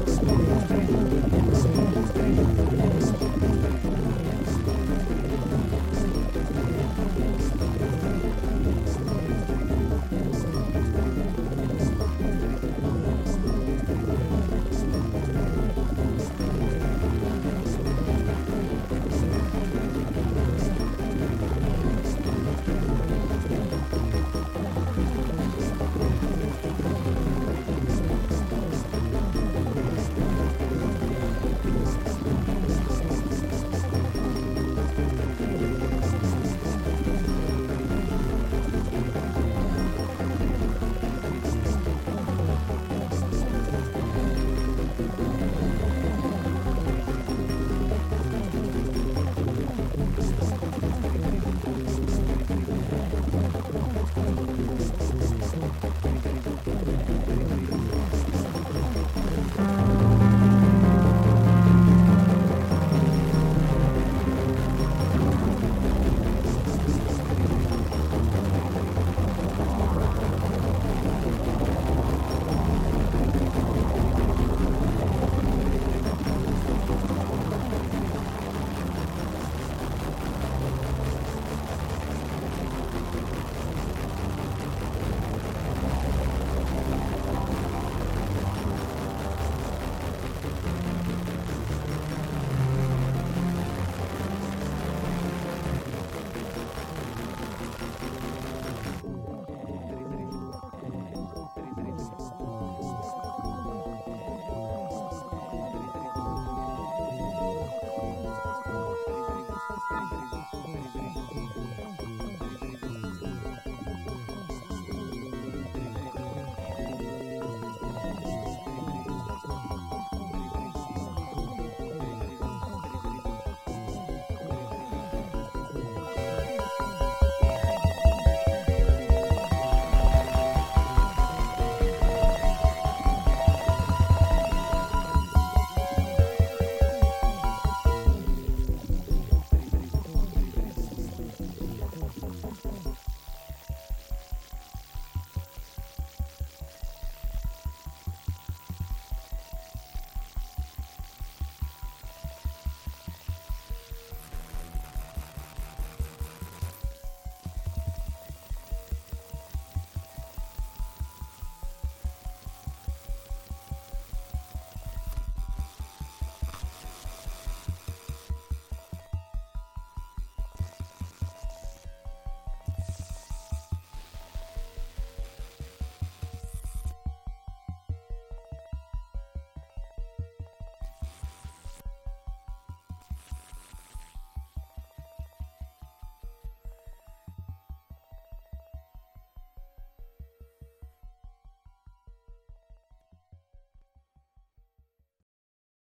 Experience.